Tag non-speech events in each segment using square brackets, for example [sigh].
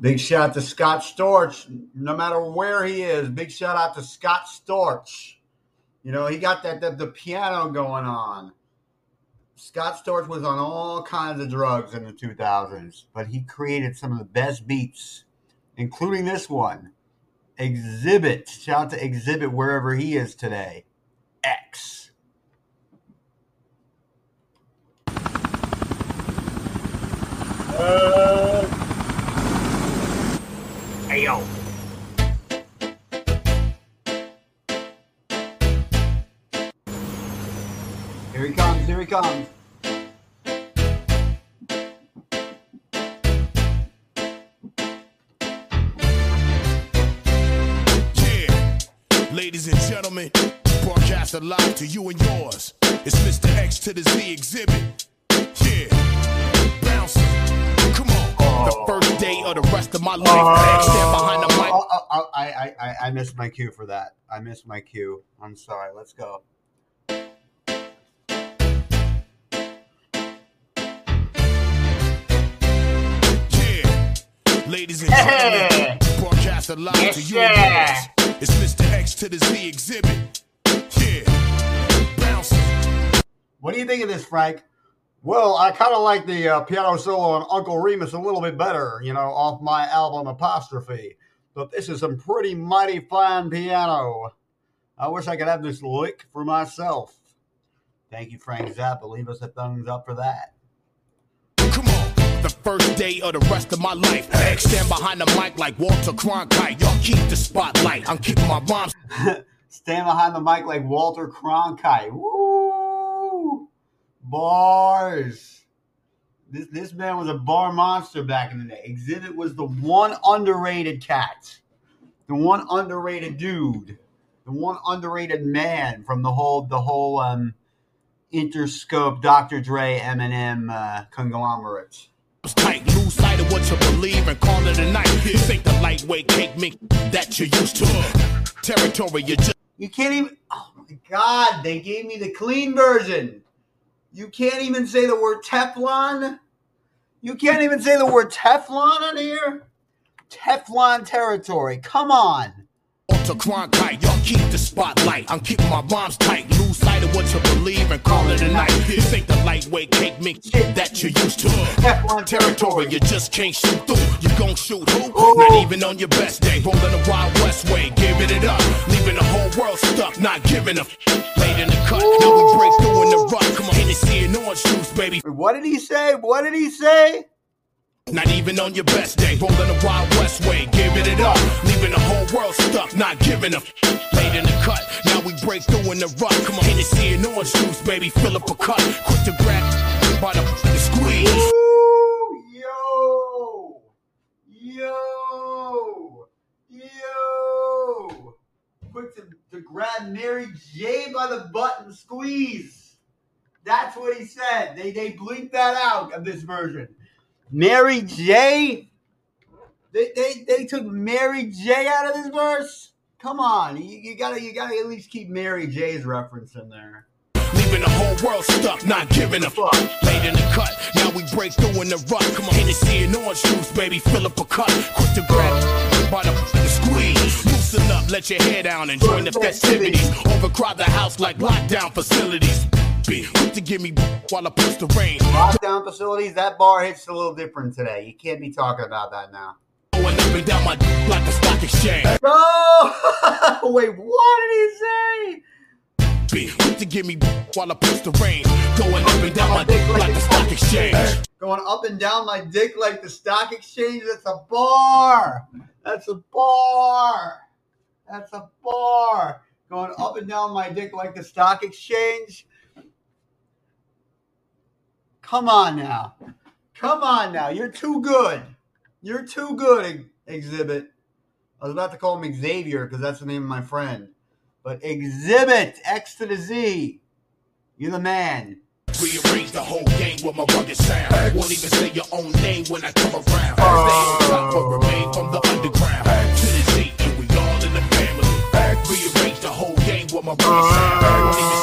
Big shout out to Scott Storch, no matter where he is. Big shout out to Scott Storch. You know, he got that, the piano going on. Scott Storch was on all kinds of drugs in the 2000s, but he created some of the best beats, including this one. Xzibit. Shout out to Xzibit wherever he is today. X. comes, here he comes. Yeah, ladies and gentlemen, broadcast live to you and yours. It's Mr. X to the Z Xzibit. Yeah, bouncing. Come on, the first day of the rest of my life. Uh, X stand behind the mic. Oh, oh, oh, I, I, I, I missed my cue for that. I missed my cue. I'm sorry. Let's go. Ladies and gentlemen, broadcast live Yes, to you sir. It's Mr. X to the Z Xzibit. Yeah, bouncing. What do you think of this, Frank? Well, I kind of like the uh, piano solo on Uncle Remus a little bit better, you know, off my album Apostrophe. But this is some pretty mighty fine piano. I wish I could have this lick for myself. Thank you, Frank Zappa. Leave us a thumbs up for that. First day of the rest of my life. Stand behind the mic like Walter Cronkite. Y'all keep the spotlight. I'm keeping my rhymes [laughs] Stand behind the mic like Walter Cronkite. Woo! Bars. This this man was a bar monster back in the day. Xzibit was the one underrated cat, the one underrated dude, the one underrated man from the whole the whole um, Interscope Dr. Dre Eminem uh, conglomerate. Tight. Lose sight of what you believe and call it a night. This ain't the lightweight cake mix that you're used to. Territory you just You can't even. Oh my God! They gave me the clean version. You can't even say the word Teflon. You can't even say the word Teflon on here. Teflon territory. Come on. Walter Cronkite. Y'all keep the spotlight. I'm keeping my rhymes tight. Lose sight of what you believe and call it a night. This ain't the lightweight cake mix that you're used to. Teflon Territory you just can't shoot through. You gon' shoot who? Not even on your best day. Rolling the Wild West way, giving it up. Leaving the whole world stuck, not giving a f- Late in the cut, now we break through in the rough. Come on, Hennessy and orange juice, baby. What did he say? What did he say? Not even on your best day. Rolling the Wild West way, giving it up. Leaving the whole world stuck, not giving a f- Late in the cut, now we break through in the rough. Come on, Hennessy and orange juice, baby. Fill up a cup. Quick to grab by the f- squeeze. Woo! Yo! Yo! Yo! Quick to, to grab Mary J by the butt and squeeze. That's what he said. They they bleeped that out of this version. Mary J. They, they, they took Mary J out of this verse. Come on, you, you gotta you gotta at least keep Mary J's reference in there. Leaving the whole world stuck, not giving a fuck. Late in the cut, now we break through in the rough. Come on, Hennessy and orange juice, baby, fill up a cup. Quick to grab by the squeeze. Loosen up, let your hair down and join the festivities. Overcrowd the house like lockdown facilities. Be quick to give me while I push the rain. Lockdown facilities, that bar hits a little different today. You can't be talking about that now. Going up and down my dick like the stock exchange. Oh, [laughs] wait, what did he say? To give me while I push the rain. Going up and down my dick like the stock exchange. Going up and down my dick like the stock exchange? That's a bar. That's a bar. That's a bar. Going up and down my dick like the stock exchange? Come on now. Come on now. You're too good. You're too good, Xzibit. I was about to call him Xavier because that's the name of my friend. But Xzibit, X to the Z. You're the man. Rearrange the whole game with my rugged sound. Won't even say your own name when I come around. Oh. Stay on top but remain from the underground. To the Z, and we all in the family. Rearrange the whole game with my rugged sound. Oh. Won't even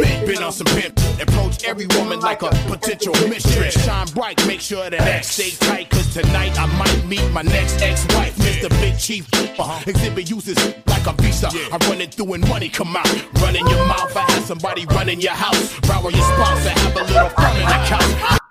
been on some pimp. Approach every woman like a potential mistress. Shine bright, make sure that X stay tight. Cause tonight I might meet my next ex-wife, Mr. Big Chief. Uh-huh. Xzibit uses like a visa. I run it through and money come out. Run in your mouth, I have somebody running your house. Borrow your spouse and have a little fun in the couch. [laughs]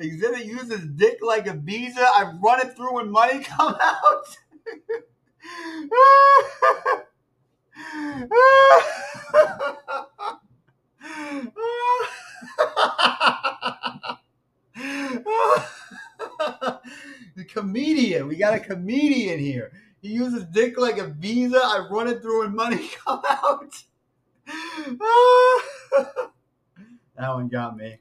Xzibit uses dick like a visa. I run it through when money come out. The comedian. We got a comedian here. He uses dick like a visa. I run it through and money [laughs] come out. that one got me.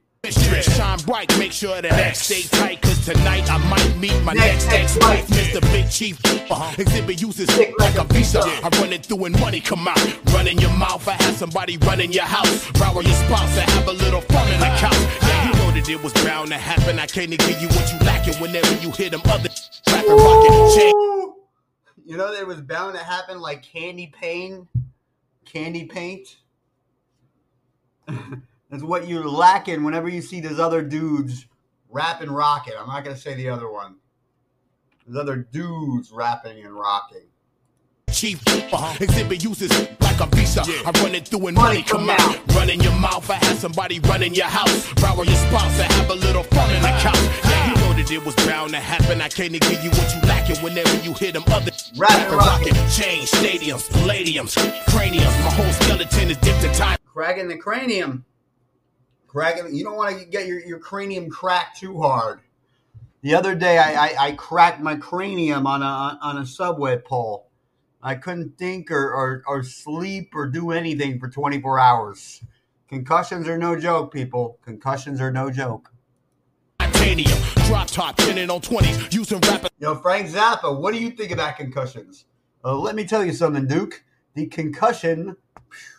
Mistress, shine bright, make sure that X stay tight. Cause tonight I might meet my next, Next ex-wife. Mr. Big Chief. Uh-huh. Xzibit uses dick like a visa. I run it through and money come out. Run in your mouth, I have somebody running your house. Borrow your spouse and have a little fun in the couch. Yeah, you know that it was bound to happen. I can't give you what you lacking whenever you hear them other rapping rockin' chain. You know that it was bound to happen like candy paint. Candy paint. [laughs] That's what you're lacking whenever you see those other dudes rapping rocking. I'm not gonna say the other one. There's other dudes rapping and rocking. Chief uh-huh. Xzibit uses like a visa. I run it through and money, Money come come out. out. Run in your mouth, I have somebody running your house. Borrow your spouse and have a little fun in the couch. Yeah, you know that it was bound to happen. I can't give you what you lacking whenever you hear them other Rapping, rocking. Change stadiums, palladiums, craniums. My whole skeleton is dipped in time. Cracking the cranium. Cracking. You don't want to get your, your cranium cracked too hard. The other day, I, I, I cracked my cranium on a on a subway pole. I couldn't think or, or, or sleep or do anything for 24 hours. Concussions are no joke, people. Concussions are no joke. Titanium, drop top, pinning on 20s, using. You know, Frank Zappa, what do you think about concussions? Uh, let me tell you something, Duke. The concussion phew,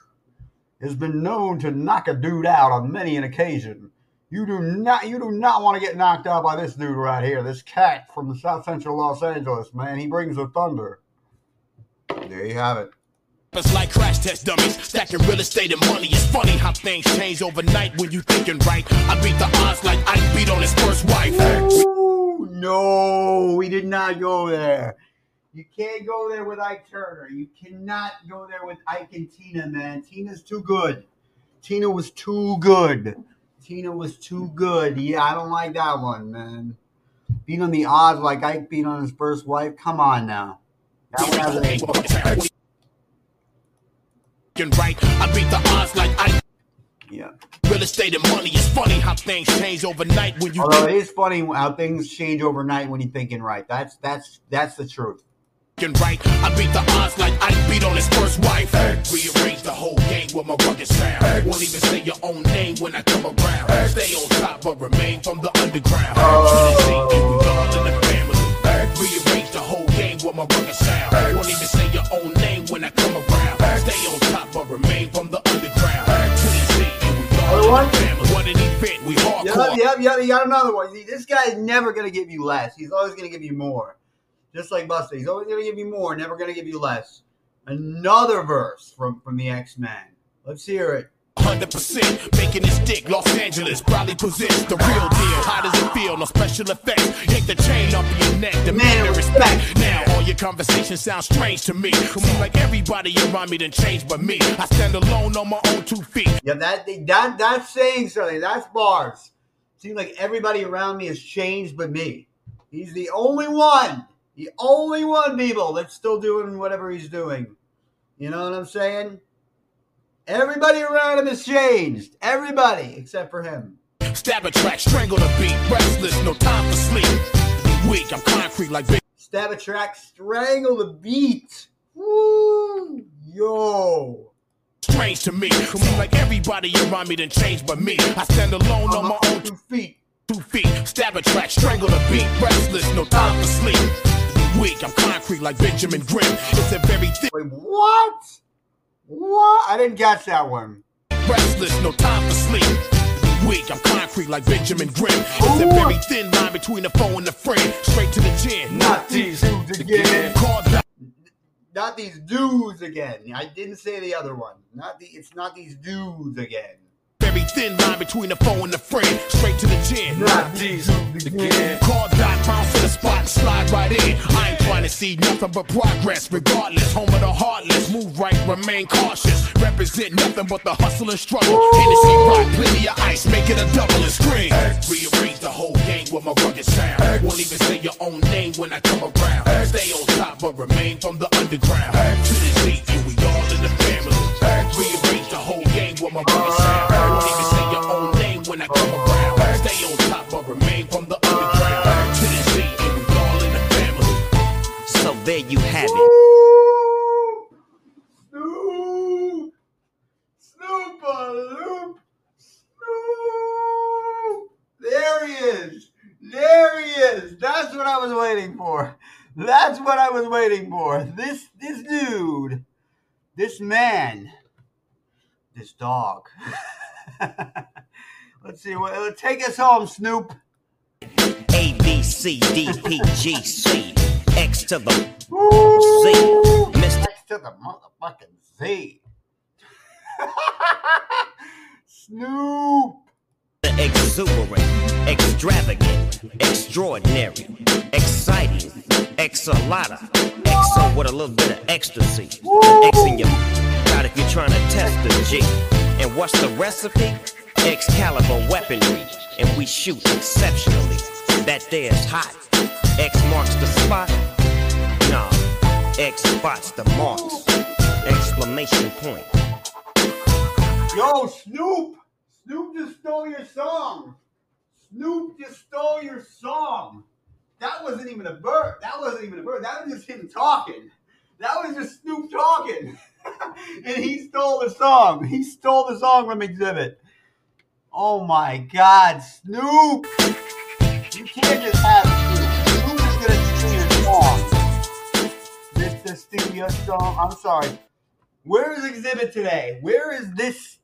has been known to knock a dude out on many an occasion. You do not, you do not want to get knocked out by this dude right here, this cat from the South Central Los Angeles, man. He brings the thunder. There you have it. It's like crash test dummies, stacking real estate and money. It's funny how things change overnight when you thinking right. I beat the odds like Ike beat on his first wife. Ooh, no, we did not go there. You can't go there with Ike Turner. You cannot go there with Ike and Tina, man. Tina's too good. Tina was too good. Tina was too good. Yeah, I don't like that one, man. Beat on the odds like Ike beat on his first wife. Come on now. That one has a, Thinking right, I beat the odds like Ike. yeah. Real estate and money. It's funny how things change overnight when you Although it is funny how things change overnight when you're thinking right. That's that's that's the truth. Thinking right. I beat the odds like Ike beat on his first wife. Rearrange the whole game with my rugged sound. Won't even say your own name when I come around. Stay on top but remain from the underground. Trinity, and we all in the family. Rearrange the whole game with my rugged sound. Won't even say your own name when I come around. Stay on top but remain from the underground. Trinity, and we all in one? the family. What an event, we Yep, hardcore. yep, yep. You got another one. See, this guy is never gonna give you less. He's always gonna give you more. Just like Buster, he's always gonna give you more, never gonna give you less. Another verse from from the X Men. Let's hear it. Hundred percent making it stick. Los Angeles probably possess the real deal. How does it feel? No special effects. Yank the chain off your neck. Demand the respect. Now all your conversations sound strange to me. Seem like everybody around me done changed but me. I stand alone on my own two feet. Yeah, that that that's saying something. That's bars. Seems like everybody around me has changed but me. He's the only one, the only one, people that's still doing whatever he's doing. You know what I'm saying? Everybody around him has changed. Everybody except for him. Stab a track, strangle the beat. Restless, no time for sleep. Weak, I'm concrete like big. Stab a track, strangle the beat. Woo! Yo! Strange to me. Seem like everybody around me done changed but me. I stand alone on my own two feet. two feet. Stab a track, strangle the beat. Restless, no time for sleep. Weak, I'm concrete like Benjamin Grimm. It's a very thick. Wait, what? What? I didn't catch that one. Restless, no time for sleep. weak. I'm concrete like Benjamin Grimm. It's a very thin line between the foe and the friend. Straight to the chin. Not these dudes again. Not these dudes again. I didn't say the other one. Not the. It's not these dudes again. Thin line between the foe and the friend. Straight to the chin. Not these again. Call Doc, bounce to the spot and slide right in. I ain't trying to see nothing but progress, regardless. Home of the heartless, move right, remain cautious. Represent nothing but the hustle and struggle. Hennessy rock, plenty of ice, make it a double and scream. Rearrange the whole game with my rugged sound. Won't even say your own name when I come around. Stay on top, but remain from the underground. To the Z, and he is! There he is! That's what I was waiting for. That's what I was waiting for. This this dude, this man, this dog. [laughs] Let's see. Well, uh, take us home, Snoop. A B C D P G C X to the Woo! Mr. X to the motherfucking Z. [laughs] Snoop. Exuberant, extravagant, extraordinary, exciting, exalata, exo with a little bit of ecstasy. X in your out if you're trying to test the G. And what's the recipe? Excalibur weaponry, and we shoot exceptionally. That there is hot. X marks the spot. Nah, X spots the marks. Exclamation point. Yo, Snoop. Snoop just stole your song. Snoop just stole your song. That wasn't even a bird. That wasn't even a bird. That was just him talking. That was just Snoop talking. [laughs] and he stole the song. He stole the song from Xzibit. Oh my God, Snoop. You can't just have Snoop. Snoop is to steal your song. Mr. Steal Your Song. I'm sorry. Where is Xzibit today? Where is this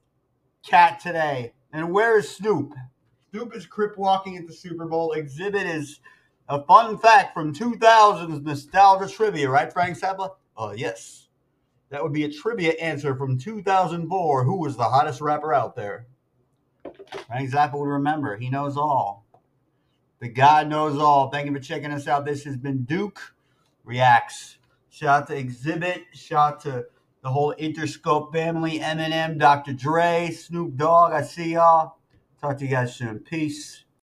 cat today? And where is Snoop? Snoop is crip walking at the Super Bowl. Xzibit is a fun fact from 2000's nostalgia trivia, right, Frank Zappa? Uh, yes. That would be a trivia answer from 2004. Who was the hottest rapper out there? Frank Zappa would remember. He knows all. The God knows all. Thank you for checking us out. This has been Duke Reacts. Shout out to Xzibit. Shout out to the whole Interscope family, Eminem, Dr. Dre, Snoop Dogg. I see y'all. Talk to you guys soon. Peace.